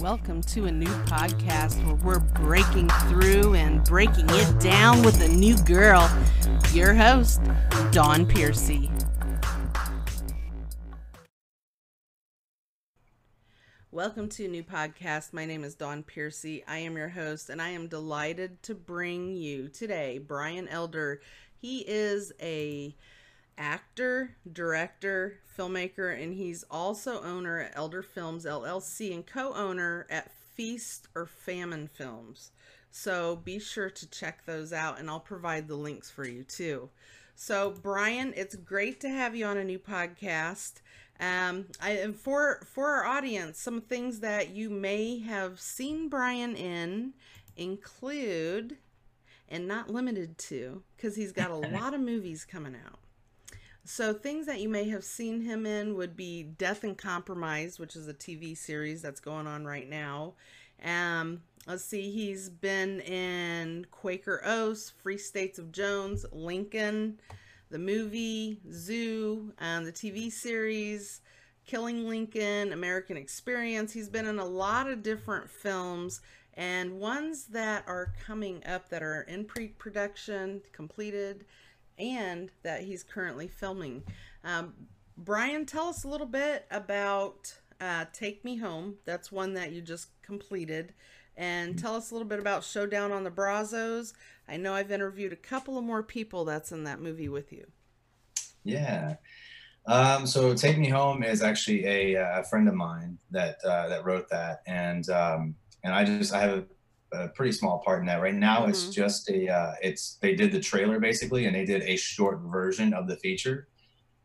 Welcome to a new podcast where we're breaking through and breaking it down with a new girl. Your host, Dawn Piercy. Welcome to a new podcast. My name is Dawn Piercy. I am your host, and I am delighted to bring you today Brian Elder. He is a actor, director, filmmaker, and he's also owner at Elder Films LLC and co-owner at Feast or Famine Films. So be sure to check those out, and I'll provide the links for you too. So Brian, it's great to have you on a new podcast. Um, I and for for our audience, some things that you may have seen Brian in include, and not limited to, because he's got a lot of movies coming out. So things that you may have seen him in would be Death and Compromise, which is a TV series that's going on right now. Um, let's see, he's been in Quaker Oats, Free States of Jones, Lincoln, the movie, Zoo, um, the TV series, Killing Lincoln, American Experience. He's been in a lot of different films and ones that are coming up that are in pre production, completed, and that he's currently filming. Um, Brian, tell us a little bit about uh, Take Me Home. That's one that you just completed. And tell us a little bit about Showdown on the Brazos. I know I've interviewed a couple of more people that's in that movie with you. Yeah. Um, so Take Me Home is actually a, uh, a friend of mine that uh, that wrote that, and um, and I just I have a, pretty small part in that. Right now, mm-hmm. it's just a uh, it's they did the trailer basically, and they did a short version of the feature,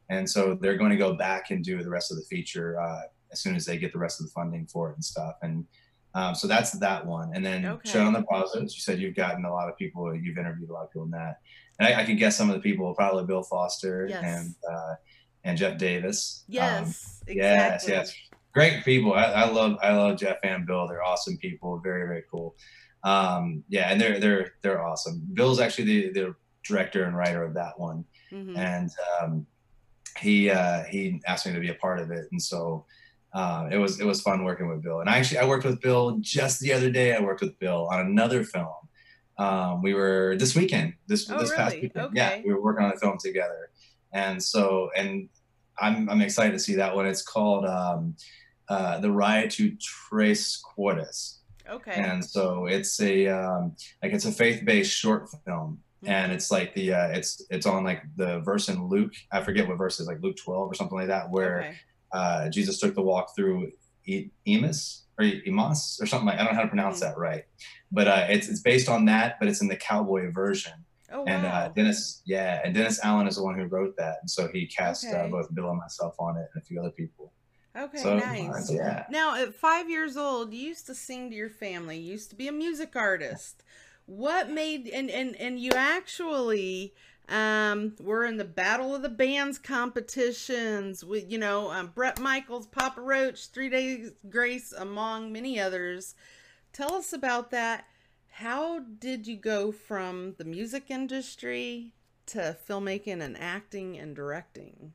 and so they're going to go back and do the rest of the feature uh, as soon as they get the rest of the funding for it and stuff. And um, so that's that one. And then okay. Showdown on the Brazos, you said you've gotten a lot of people, you've interviewed a lot of people in that. And I, I can guess some of the people, probably Bill Foster yes. and uh, and Jeff Davis. Yes, um, exactly. yes, yes. Great people. I, I, love I love Jeff and Bill. They're awesome people. Very very cool. Um, yeah, and they're they're they're awesome. Bill's actually the, the director and writer of that one, mm-hmm. and um, he uh, he asked me to be a part of it, and so. Uh, it was it was fun working with Bill, and I actually I worked with Bill just the other day. I worked with Bill on another film. Um, we were this weekend, this oh, this really? past weekend. Okay. Yeah, we were working on a film together, and so and I'm I'm excited to see that one. It's called um, uh, the Riot to Tres Quartas. Okay. And so it's a um, like it's a faith-based short film, mm-hmm. and it's like the uh, it's it's on like the verse in Luke. I forget what verse is like Luke 12 or something like that, where okay. uh, Jesus took the walk through e- Emus or Emas or something like I don't know how to pronounce mm-hmm. that right, but uh, it's it's based on that, but it's in the cowboy version. Oh, and wow. uh, Dennis, yeah, and Dennis Allen is the one who wrote that, and so he cast uh, Okay. uh, both Bill and myself on it, and a few other people. Okay, So, nice. uh, yeah. Now, at five years old, you used to sing to your family. You used to be a music artist. What made and and and you actually um were in the Battle of the Bands competitions with you know um, Bret Michaels, Papa Roach, Three Days Grace, among many others. Tell us about that. How did you go from the music industry to filmmaking and acting and directing?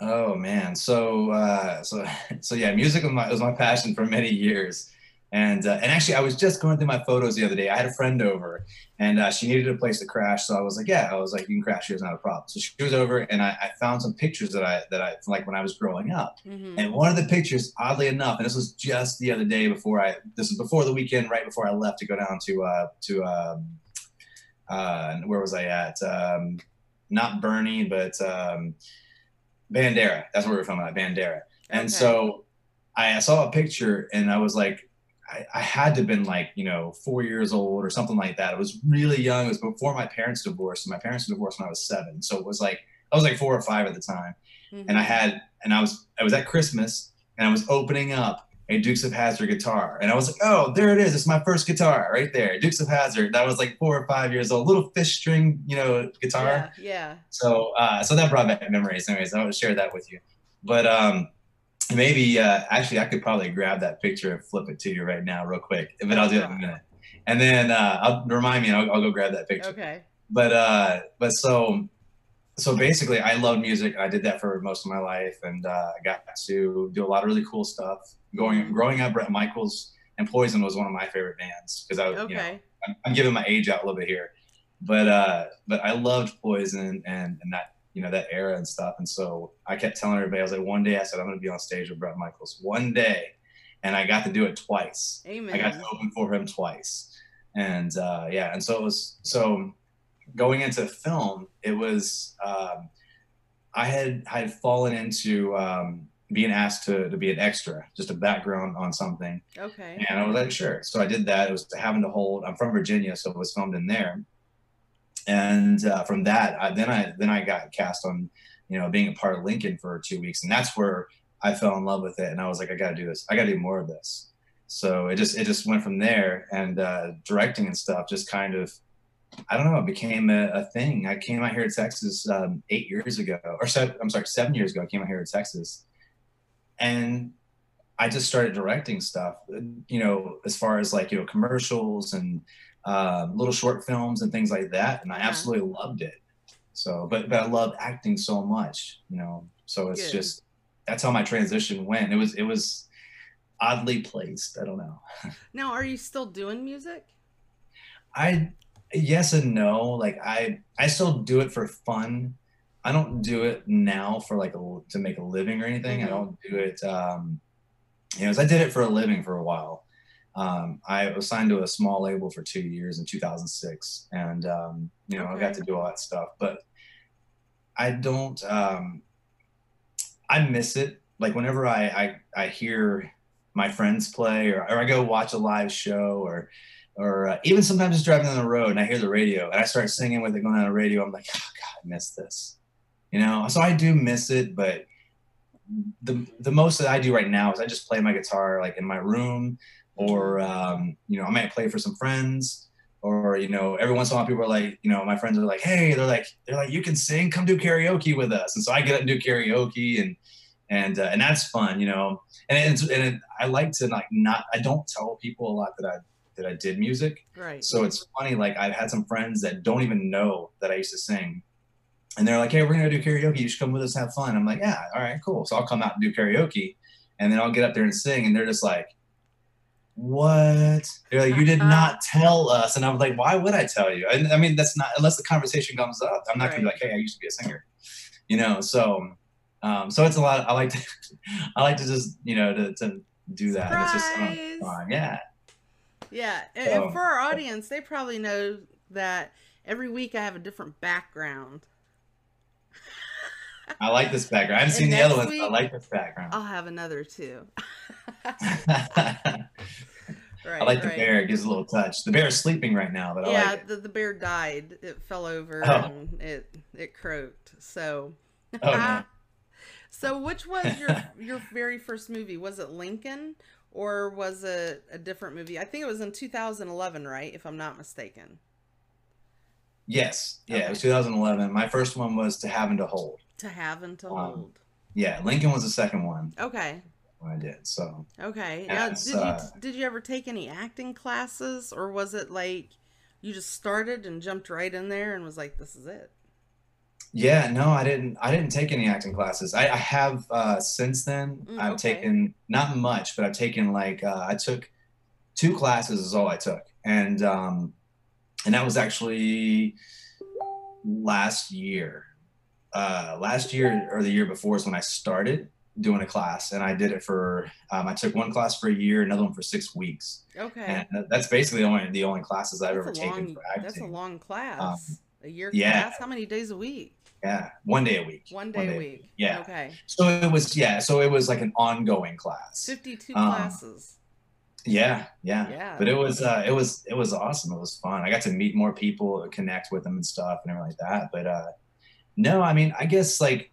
Oh man, so uh, so so yeah, music was my was my passion for many years, and uh, and actually I was just going through my photos the other day. I had a friend over, and uh, she needed a place to crash, so I was like, yeah, I was like, you can crash here, it's not a problem. So she was over, and I, I found some pictures that I that I like when I was growing up, Mhm. and one of the pictures, oddly enough, and this was just the other day before I this was before the weekend, right before I left to go down to uh, to um, uh, where was I at? Um, not Bernie, but um, Bandera. That's where we were filming at Bandera. And Okay. so I saw a picture and I was like, I, I had to have been like, you know, four years old or something like that. It was really young. It was before my parents divorced. My parents divorced when I was seven. So it was like, I was like four or five at the time. Mm-hmm. And I had, and I was, I was at Christmas and I was opening up a Dukes of Hazzard guitar. And I was like, oh, there it is. It's my first guitar right there. Dukes of Hazzard. That was like four or five years old. Little fish string, you know, guitar. Yeah, yeah. So, uh, so that brought back memories. Anyways, I want to share that with you. But um, maybe uh, actually, I could probably grab that picture and flip it to you right now, real quick. But I'll do it in a minute. And then uh, I'll remind me. and I'll, I'll go grab that picture. Okay. But uh, but so so basically, I love music. I did that for most of my life, and uh, I got to do a lot of really cool stuff. Going growing up, Bret Michaels and Poison was one of my favorite bands because I, you know, Okay. I'm, I'm giving my age out a little bit here, but uh, but I loved Poison and and that you know that era and stuff. And so I kept telling everybody, I was like, one day I said I'm going to be on stage with Bret Michaels, one day, and I got to do it twice. Amen. I got to open for him twice, and uh, yeah, and so it was so going into film, it was um, I had I had fallen into um, being asked to to be an extra, just a background on something. Okay. And I was like, sure. So I did that. It was having to hold. I'm from Virginia, so it was filmed in there. And uh, from that, I, then I then I got cast on, you know, being a part of Lincoln for two weeks, and that's where I fell in love with it. And I was like, I got to do this. I got to do more of this. So it just it just went from there, and uh, directing and stuff just kind of, I don't know, it became a, a thing. I came out here to Texas um, eight years ago, or seven, I'm sorry, seven years ago. I came out here to Texas, and I just started directing stuff, you know, as far as like, you know, commercials and uh, little short films and things like that. And I Uh-huh. absolutely loved it. So, but, but I love acting so much, you know, so it's Good. just, that's how my transition went. It was, it was oddly placed. I don't know. Now, are you still doing music? I, yes and no. Like I, I still do it for fun. I don't do it now for like a, to make a living or anything. I Mhm. don't do it, um, you know, I did it for a living for a while. Um, I was signed to a small label for two years in 2006, and um, you know, I got to do all that stuff. But I don't. Um, I miss it. Like whenever I I, I hear my friends play, or, or I go watch a live show, or or uh, even sometimes just driving on the road and I hear the radio and I start singing with it going on the radio. I'm like, oh God, I miss this. You know, so I do miss it, but the the most that I do right now is I just play my guitar like in my room, or um, you know, I might play for some friends, or you know, every once in a while people are like, you know, my friends are like, hey, they're like, they're like, you can sing, come do karaoke with us, and so I get up and do karaoke, and and uh, and that's fun, you know, and it's and it, I like to like not, I don't tell people a lot that I that I did music, Right. so it's funny, like I've had some friends that don't even know that I used to sing. And they're like, hey, we're gonna do karaoke. You should come with us, have fun. I'm like, yeah, all right, cool. So I'll come out and do karaoke. And then I'll get up there and sing, and they're just like, What? They're like, You did not tell us. And I was like, Why would I tell you? And I mean, that's not unless the conversation comes up. I'm not gonna be like, Hey, I used to be a singer. You know, so um, so it's a lot. I like to I like to just, you know, to, to do that. And it's just fun. Yeah. Yeah, and, So- and for our audience, they probably know that every week I have a different background. I like this background. I haven't seen the other ones, but I like this background. I'll have another too. I right. like the right. bear. It gives a little touch. The bear is sleeping right now, but I yeah, like it. the, the bear died. It fell over Oh. and it it croaked. So, Oh, no. so which was your your very first movie? Was it Lincoln or was it a different movie? I think it was in 2011, right? If I'm not mistaken. Yes. Yeah, it was 2011. My first one was To Have and to Hold. To have and to Um, hold. Yeah, Lincoln was the second one Okay. I did. So Okay. Yeah, Now, did you uh, did you ever take any acting classes, or was it like you just started and jumped right in there and was like, "This is it"? yeah, no, I didn't. I didn't take any acting classes. I, I have uh, since then. Mm, I've okay. taken not much, but I've taken like uh, I took two classes is all I took, and um, and that was actually last year. Uh, last year or the year before is when I started doing a class, and I did it for. Um, I took one class for a year, another one for six weeks, Okay. and that's basically the only the only classes I've ever that's taken long. for acting. That's a long class. a year yeah. class. How many days a week? Yeah, one day a week. One day a week. Yeah. Okay. So it was yeah. So it was like an ongoing class. Fifty-two Um, classes. Yeah, yeah. Yeah. But it was uh, it was it was awesome. It was fun. I got to meet more people, connect with them and stuff, and everything like that. But uh, no, I mean, I guess like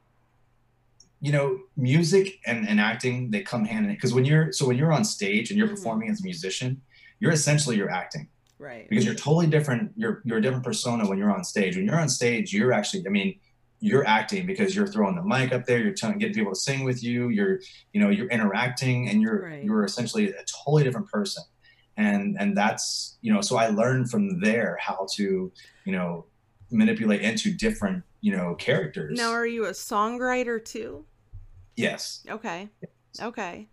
you know, music and, and acting they come hand in hand because when you're so when you're on stage and you're Mhm. performing as a musician, you're essentially you're acting Right. because you're totally different. You're you're a different persona when you're on stage. When you're on stage, you're actually, I mean, you're acting because you're throwing the mic up there. You're telling, getting people to sing with you. You're, you know, you're interacting, and you're Right. you're essentially a totally different person. And and that's you know, so I learned from there how to you know manipulate into different you know characters. Now, are you a songwriter too? yes. Okay. Okay.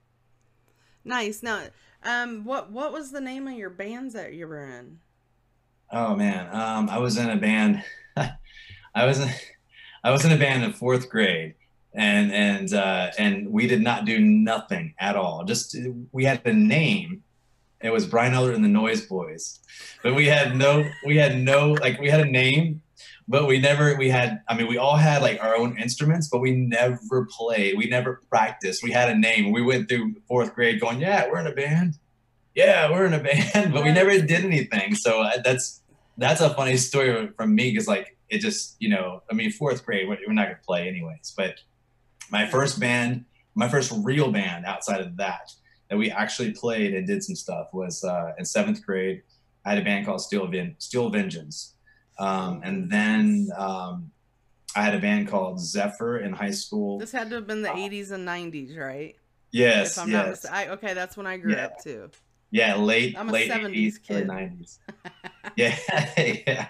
Nice. Now, um, what what was the name of your bands that you were in? Oh man, um, I was in a band. I was in, I was in a band in fourth grade, and and uh, and we did not do nothing at all. Just we had a name. It was Brian Elder and the Noise Boys, but we had no we had no like we had a name, but we never we had I mean we all had like our own instruments, but we never played. We never practiced. We had a name. We went through fourth grade going, yeah, we're in a band. Yeah, we're in a band, but we never did anything. So uh, that's that's a funny story from me because like it just you know I mean fourth grade we're, we're not gonna play anyways, but my first band, my first real band outside of that that we actually played and did some stuff was uh, in seventh grade. I had a band called Steel, Ven- Steel Vengeance. Um, and then um, I had a band called Zephyr in high school. This had to have been the uh, 80s and 90s, right? Yes. If I'm yes. not I, okay, that's when I grew yeah. up too. Yeah, late I'm a late 70s 80s, kid. 90s. yeah, yeah.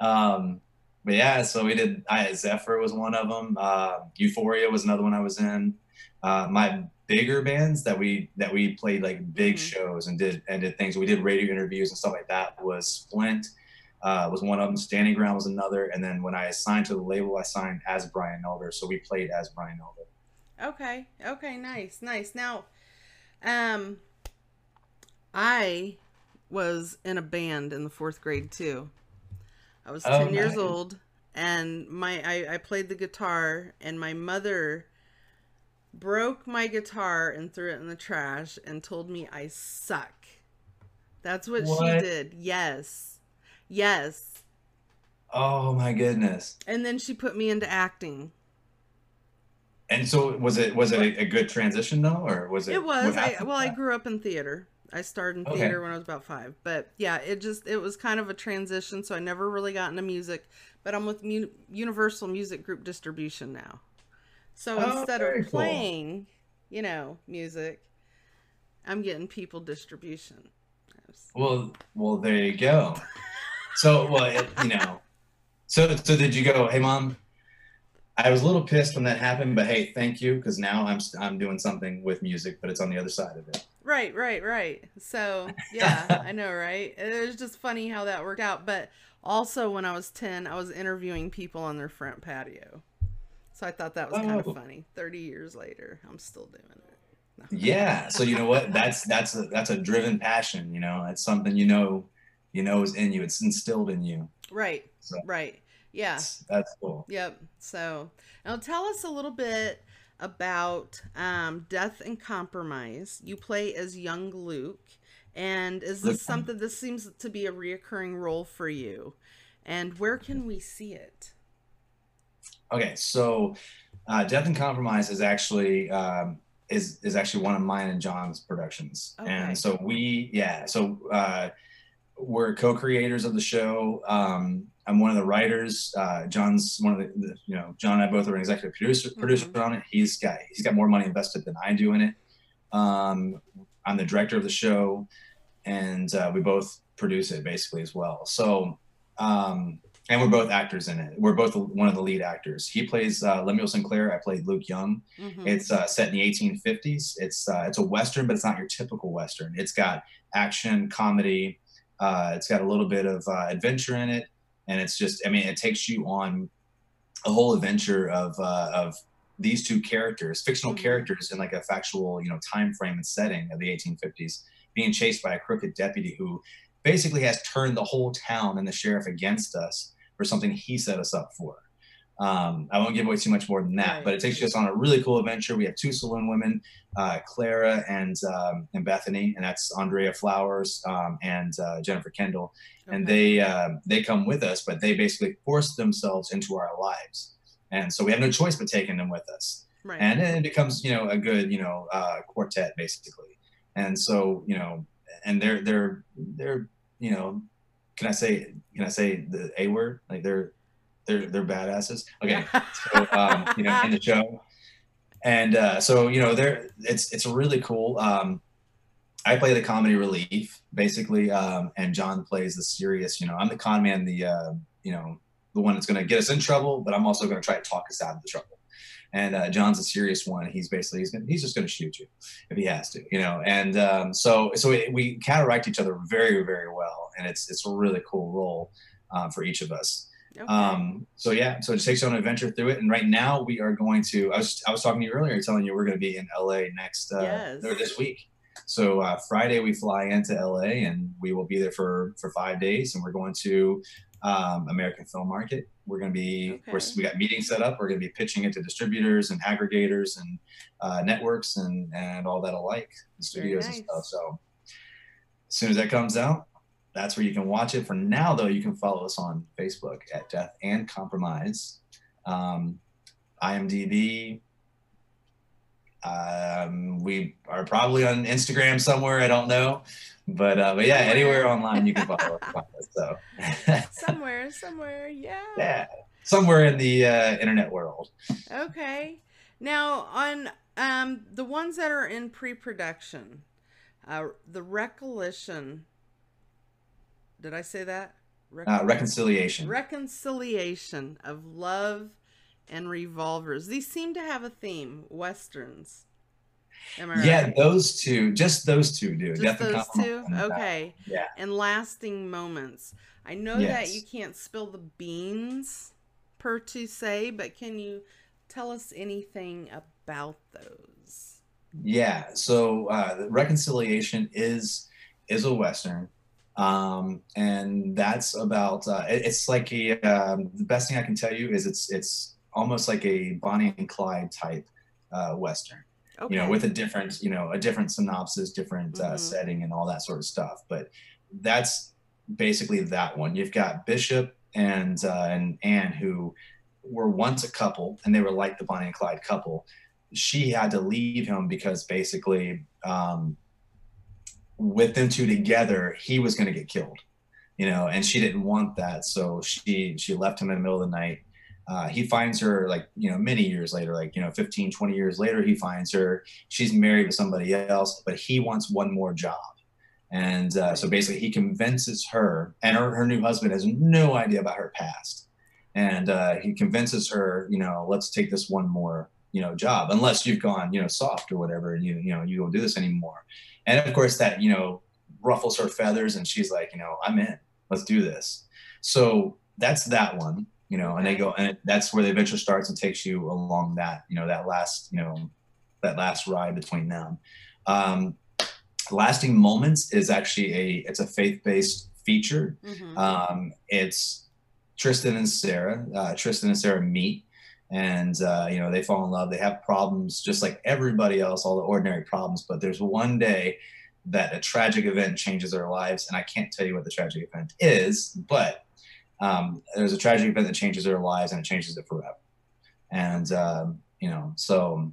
Um, but yeah, so we did. I Zephyr was one of them. Uh, Euphoria was another one I was in. Uh, my bigger bands that we that we played like big mm-hmm. shows and did and did things. We did radio interviews and stuff like that. Was Splint uh, was one of them. Standing Ground was another. And then when I signed to the label, I signed as Brian Elder. So we played as Brian Elder. Okay. Okay. Nice. Nice. Now, um, I was in a band in the fourth grade too. I was oh, 10 nice. years old and my I, I played the guitar and my mother broke my guitar and threw it in the trash and told me I suck. That's what, what? she did. Yes. Yes. Oh my goodness. And then she put me into acting. And so was it was it a, good transition though or was it It was. I well I grew up in theater. I started in theater okay. when I was about five. But yeah, it just it was kind of a transition, so I never really got into music. But I'm with Mu- Universal Music Group Distribution now. So oh, instead of playing, cool. you know, music, I'm getting people distribution. Well, well, there you go. So, well, it, you know, so so did you go? Hey, mom, I was a little pissed when that happened, but hey, thank you because now I'm I'm doing something with music, but it's on the other side of it. Right, right, right. So yeah, I know, right? It was just funny how that worked out. But also, when I was ten, I was interviewing people on their front patio. So I thought that was oh. kind of funny. Thirty years later, I'm still doing it. No. Yeah. So you know what? That's that's a that's a driven passion. You know, it's something you know, you know is in you. It's instilled in you. Right. So right. Yeah. That's, cool. Yep. So now tell us a little bit about um, Death and Compromise. You play as young Luke. And is this something, this seems to be a reoccurring role for you? And where can we see it? Okay, so uh, Death and Compromise is actually um, is is actually one of mine and John's productions, okay. and so we yeah so uh, we're co-creators of the show. Um, I'm one of the writers. Uh, John's one of the, the, you know, John and I both are an executive producer, mm-hmm. producer on it. He's got, he's got more money invested than I do in it. Um, I'm the director of the show and uh, we both produce it basically as well. So, um, and we're both actors in it. We're both one of the lead actors. He plays uh, Lemuel Sinclair. I played Luke Young. Mm-hmm. It's uh, set in the 1850s. It's uh, it's a western, but it's not your typical western. It's got action, comedy. Uh, it's got a little bit of uh, adventure in it and it's just i mean it takes you on a whole adventure of uh, of these two characters fictional mm-hmm. characters in like a factual you know time frame and setting of the 1850s being chased by a crooked deputy who basically has turned the whole town and the sheriff against us for something he set us up for um, I won't give away too much more than that, right. but it takes us on a really cool adventure. We have two saloon women, uh, Clara and um, and Bethany, and that's Andrea Flowers um, and uh, Jennifer Kendall, okay. and they uh, they come with us, but they basically force themselves into our lives, and so we have no choice but taking them with us. Right. And then it becomes you know a good you know uh, quartet basically, and so you know, and they're they're they're you know, can I say can I say the a word like they're they're they're badasses. Okay, so um, you know in the show, and uh, so you know they're it's it's really cool. Um, I play the comedy relief basically, um, and John plays the serious. You know, I'm the con man, the uh, you know the one that's going to get us in trouble, but I'm also going to try to talk us out of the trouble. and uh, John's a serious one. He's basically he's gonna, he's just going to shoot you if he has to, you know. And um, so so we, we counteract each other very very well, and it's it's a really cool role uh, for each of us. Okay. Um, so yeah, so it takes you on an adventure through it. And right now we are going to. I was I was talking to you earlier, telling you we're going to be in LA next uh, yes. or this week. So uh, Friday we fly into LA and we will be there for for five days, and we're going to um, American Film Market. We're going to be okay. we got meetings set up. We're going to be pitching it to distributors and aggregators and uh, networks and and all that alike, the studios nice. and stuff. So as soon as that comes out, that's where you can watch it. For now, though, you can follow us on Facebook at Death and Compromise, um, IMDb, um, we are probably on Instagram somewhere. I don't know, but uh, but yeah, anywhere online you can follow us. So somewhere, somewhere, yeah. Yeah, somewhere in the uh, internet world. Okay, now on um, the ones that are in pre-production, uh, the recollection. Did I say that? uh, reconciliation. Reconciliation of love and revolvers. These seem to have a theme, westerns. yeah, right? those two, just those two do. Just those two? Okay. Yeah. And lasting moments. I know yes. that you can't spill the beans per to say, but can you tell us anything about those? Yeah. So uh, reconciliation is is a western um, and that's about uh, it, it's like a um, the best thing I can tell you is it's it's almost like a Bonnie and Clyde type uh, western. Okay. You know, with a different, you know, a different synopsis, different uh, mm-hmm. setting, and all that sort of stuff. But that's basically that one. You've got Bishop and uh, and Anne who were once a couple, and they were like the Bonnie and Clyde couple. She had to leave him because basically, um, with them two together, he was going to get killed. You know, and she didn't want that, so she she left him in the middle of the night. Uh, he finds her like you know many years later like you know 15 20 years later he finds her. She's married to somebody else but he wants one more job. And uh, so basically he convinces her and her, her new husband has no idea about her past. And uh, he convinces her you know let's take this one more you know job unless you've gone you know soft or whatever and you you know you don't do this anymore and of course that you know ruffles her feathers and she's like you know i'm in let's do this so that's that one you know, and they go, and that's where the adventure starts and takes you along that, you know, that last, you know, that last ride between them. Um, Lasting Moments is actually a, it's a faith-based feature. Mm-hmm. Um, it's Tristan and Sarah. Uh, Tristan and Sarah meet, and uh, you know they fall in love. They have problems just like everybody else, all the ordinary problems. But there's one day that a tragic event changes their lives, and I can't tell you what the tragic event is, but um, there's a tragic event that changes their lives and it changes it forever. And, um, you know, so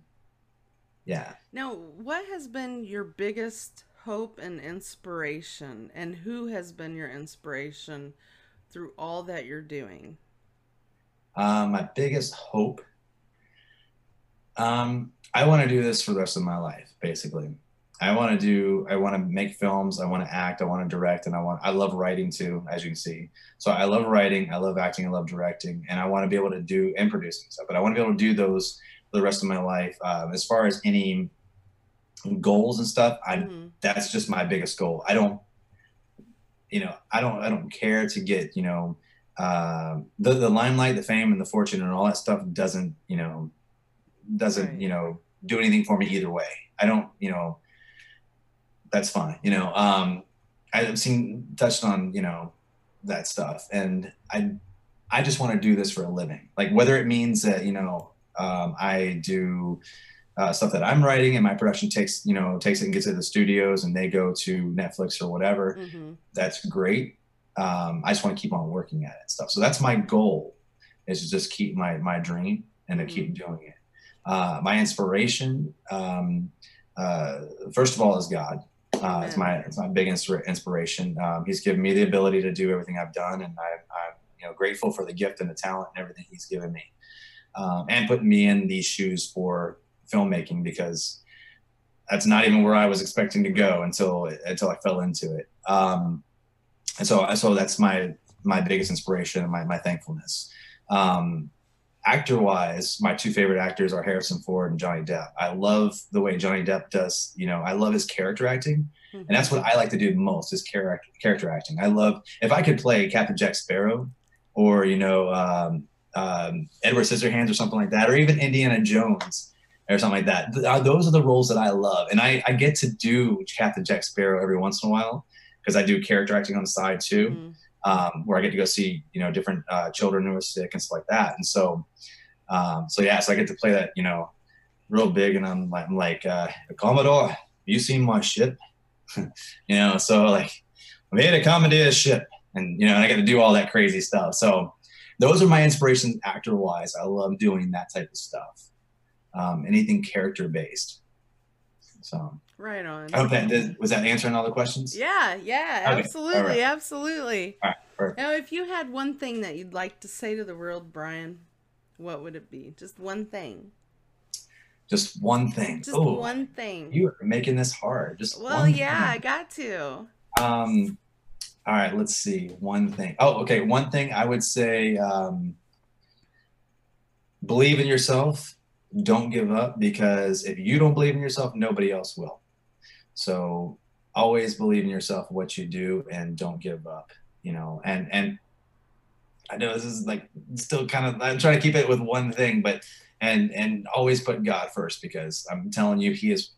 yeah. Now, what has been your biggest hope and inspiration, and who has been your inspiration through all that you're doing? Um, my biggest hope. Um, I want to do this for the rest of my life, basically. I want to do, I want to make films, I want to act, I want to direct, and I want, I love writing too, as you can see. So I love writing, I love acting, I love directing, and I want to be able to do and producing stuff. But I want to be able to do those for the rest of my life. Um, as far as any goals and stuff, I mm-hmm. that's just my biggest goal. I don't, you know, I don't, I don't care to get, you know, uh, the the limelight, the fame, and the fortune, and all that stuff doesn't, you know, doesn't, right. you know, do anything for me either way. I don't, you know that's fine. You know, um, I've seen touched on you know that stuff, and I I just want to do this for a living. Like whether it means that you know um, I do uh, stuff that I'm writing and my production takes you know takes it and gets it to the studios and they go to Netflix or whatever. Mm-hmm. That's great. Um, I just want to keep on working at it and stuff. So that's my goal is to just keep my my dream and to mm-hmm. keep doing it. Uh, my inspiration, um, uh, first of all, is God. Uh, it's my it's my big inspiration. Um, he's given me the ability to do everything I've done, and I, am you know grateful for the gift and the talent and everything he's given me, um, and putting me in these shoes for filmmaking because that's not even where I was expecting to go until until I fell into it. Um, and so so that's my my biggest inspiration and my my thankfulness. Um, actor wise, my two favorite actors are Harrison Ford and Johnny Depp. I love the way Johnny Depp does, you know, I love his character acting. Mm-hmm. And that's what I like to do most is character character acting. I love if I could play Captain Jack Sparrow or, you know, um, um, Edward Scissorhands or something like that, or even Indiana Jones or something like that. Uh, those are the roles that I love. And I, I get to do Captain Jack Sparrow every once in a while because I do character acting on the side too. Mm-hmm um, where I get to go see you know different uh, children who are sick and stuff like that. And so, um, so yeah, so I get to play that you know real big, and I'm like, I'm like uh, Commodore, have you seen my ship? you know, so like I'm here to commandeer a ship, and you know, and I get to do all that crazy stuff. So those are my inspirations actor wise. I love doing that type of stuff. Um, anything character based. So Right on. I hope that did, was that answering all the questions. Yeah, yeah, okay. absolutely, right. absolutely. All right, now, if you had one thing that you'd like to say to the world, Brian, what would it be? Just one thing. Just one thing. Just Ooh, one thing. You are making this hard. Just well, yeah, thing. I got to. Um, all right, let's see. One thing. Oh, okay. One thing I would say. Um, believe in yourself don't give up because if you don't believe in yourself, nobody else will. So always believe in yourself, what you do, and don't give up. You know, and and I know this is like still kind of I'm trying to keep it with one thing, but and and always put God first because I'm telling you, He has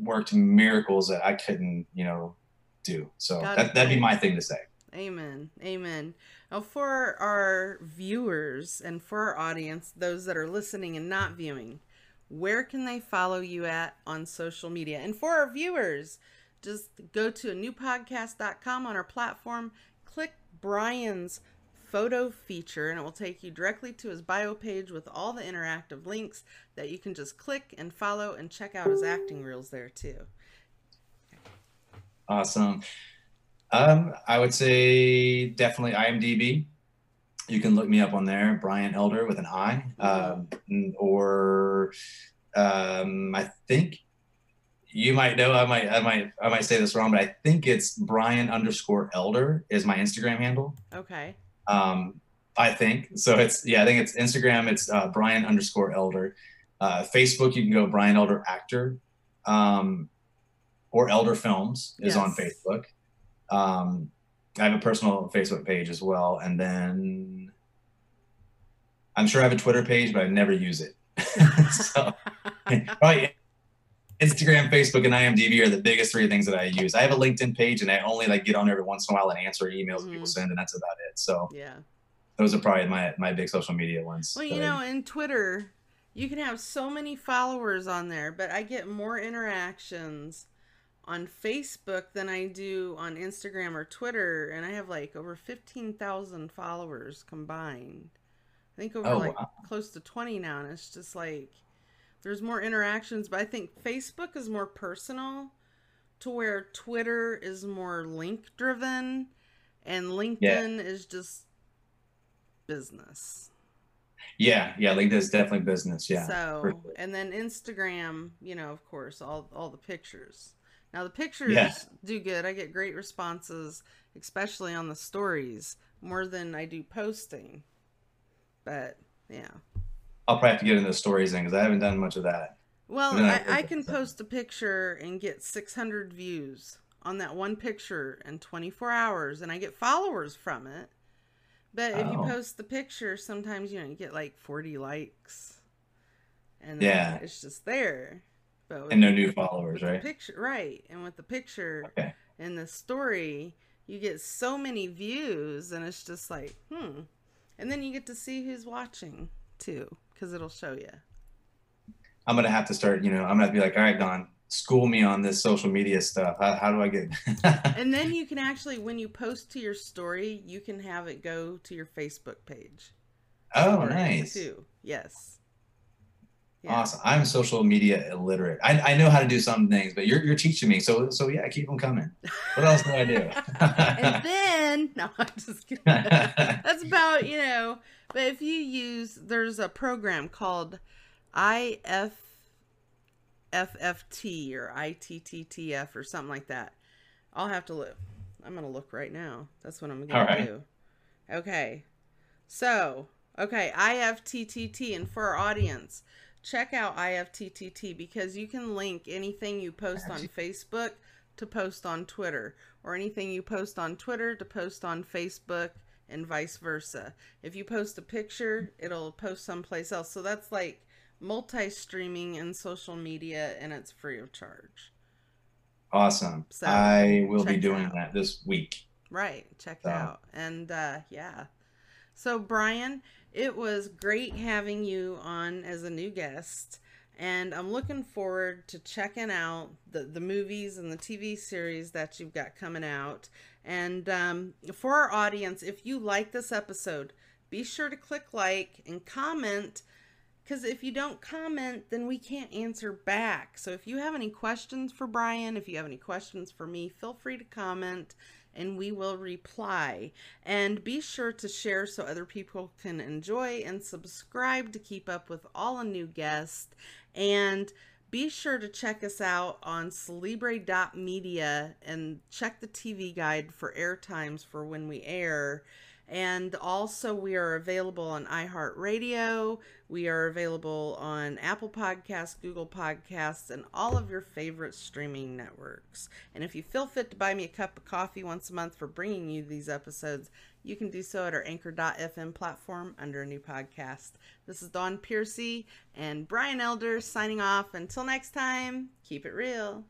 worked miracles that I couldn't, you know, do. So that, that'd be my thing to say. Amen. Amen. Now, for our viewers and for our audience, those that are listening and not viewing, where can they follow you at on social media? And for our viewers, just go to a newpodcast.com on our platform, click Brian's photo feature, and it will take you directly to his bio page with all the interactive links that you can just click and follow and check out his acting reels there too. Awesome. Um, I would say definitely IMDb you can look me up on there, Brian Elder with an I, um, or um, I think you might know. I might, I might, I might say this wrong, but I think it's Brian underscore Elder is my Instagram handle. Okay. Um, I think so. It's yeah, I think it's Instagram. It's uh, Brian underscore Elder. Uh, Facebook, you can go Brian Elder Actor, um, or Elder Films is yes. on Facebook. Um, I have a personal Facebook page as well, and then I'm sure I have a Twitter page, but I never use it. so, right. Instagram, Facebook, and IMDb are the biggest three things that I use. I have a LinkedIn page, and I only like get on every once in a while and answer emails mm-hmm. people send, and that's about it. So yeah, those are probably my my big social media ones. Well, you know, I, in Twitter, you can have so many followers on there, but I get more interactions on Facebook than I do on Instagram or Twitter, and I have like over fifteen thousand followers combined. I think over oh, like wow. close to twenty now, and it's just like there's more interactions, but I think Facebook is more personal to where Twitter is more link driven and LinkedIn yeah. is just business. Yeah, yeah, LinkedIn is definitely business. Yeah. So, and then Instagram, you know, of course, all all the pictures. Now the pictures yeah. do good. I get great responses, especially on the stories, more than I do posting. But yeah. I'll probably have to get into the stories then because I haven't done much of that. Well, I, I, can post a picture and get 600 views on that one picture in 24 hours, and I get followers from it. But if oh. you post the picture, sometimes you know you get like 40 likes, and yeah, it's just there. But and no new followers, right? Picture, right? And with the picture okay. and the story, you get so many views, and it's just like, hmm. And then you get to see who's watching too, because it'll show you. I'm gonna have to start. You know, I'm gonna be like, all right, Dawn, school me on this social media stuff. How, how do I get? and then you can actually, when you post to your story, you can have it go to your Facebook page. Oh, nice. Too. Yes. Yeah. Awesome. I'm social media illiterate. I, I know how to do some things, but you're, you're teaching me. So so yeah, keep them coming. What else do I do? and then no, I'm just kidding. That's about you know. But if you use, there's a program called IF FFT or ITTTF or something like that. I'll have to look. I'm gonna look right now. That's what I'm gonna do. Okay. So Okay, IFTTT. And for our audience, check out IFTTT because you can link anything you post on Facebook to post on Twitter, or anything you post on Twitter to post on Facebook, and vice versa. If you post a picture, it'll post someplace else. So that's like multi streaming and social media, and it's free of charge. Awesome. So I will be doing that this week. Right. Check so. it out. And uh, yeah. So, Brian, it was great having you on as a new guest. And I'm looking forward to checking out the, the movies and the TV series that you've got coming out. And um, for our audience, if you like this episode, be sure to click like and comment because if you don't comment, then we can't answer back. So if you have any questions for Brian, if you have any questions for me, feel free to comment and we will reply. And be sure to share so other people can enjoy and subscribe to keep up with all a new guests. And be sure to check us out on celebre.media and check the TV guide for air times for when we air. And also, we are available on iHeartRadio. We are available on Apple Podcasts, Google Podcasts, and all of your favorite streaming networks. And if you feel fit to buy me a cup of coffee once a month for bringing you these episodes, you can do so at our anchor.fm platform under a new podcast. This is Dawn Piercy and Brian Elder signing off. Until next time, keep it real.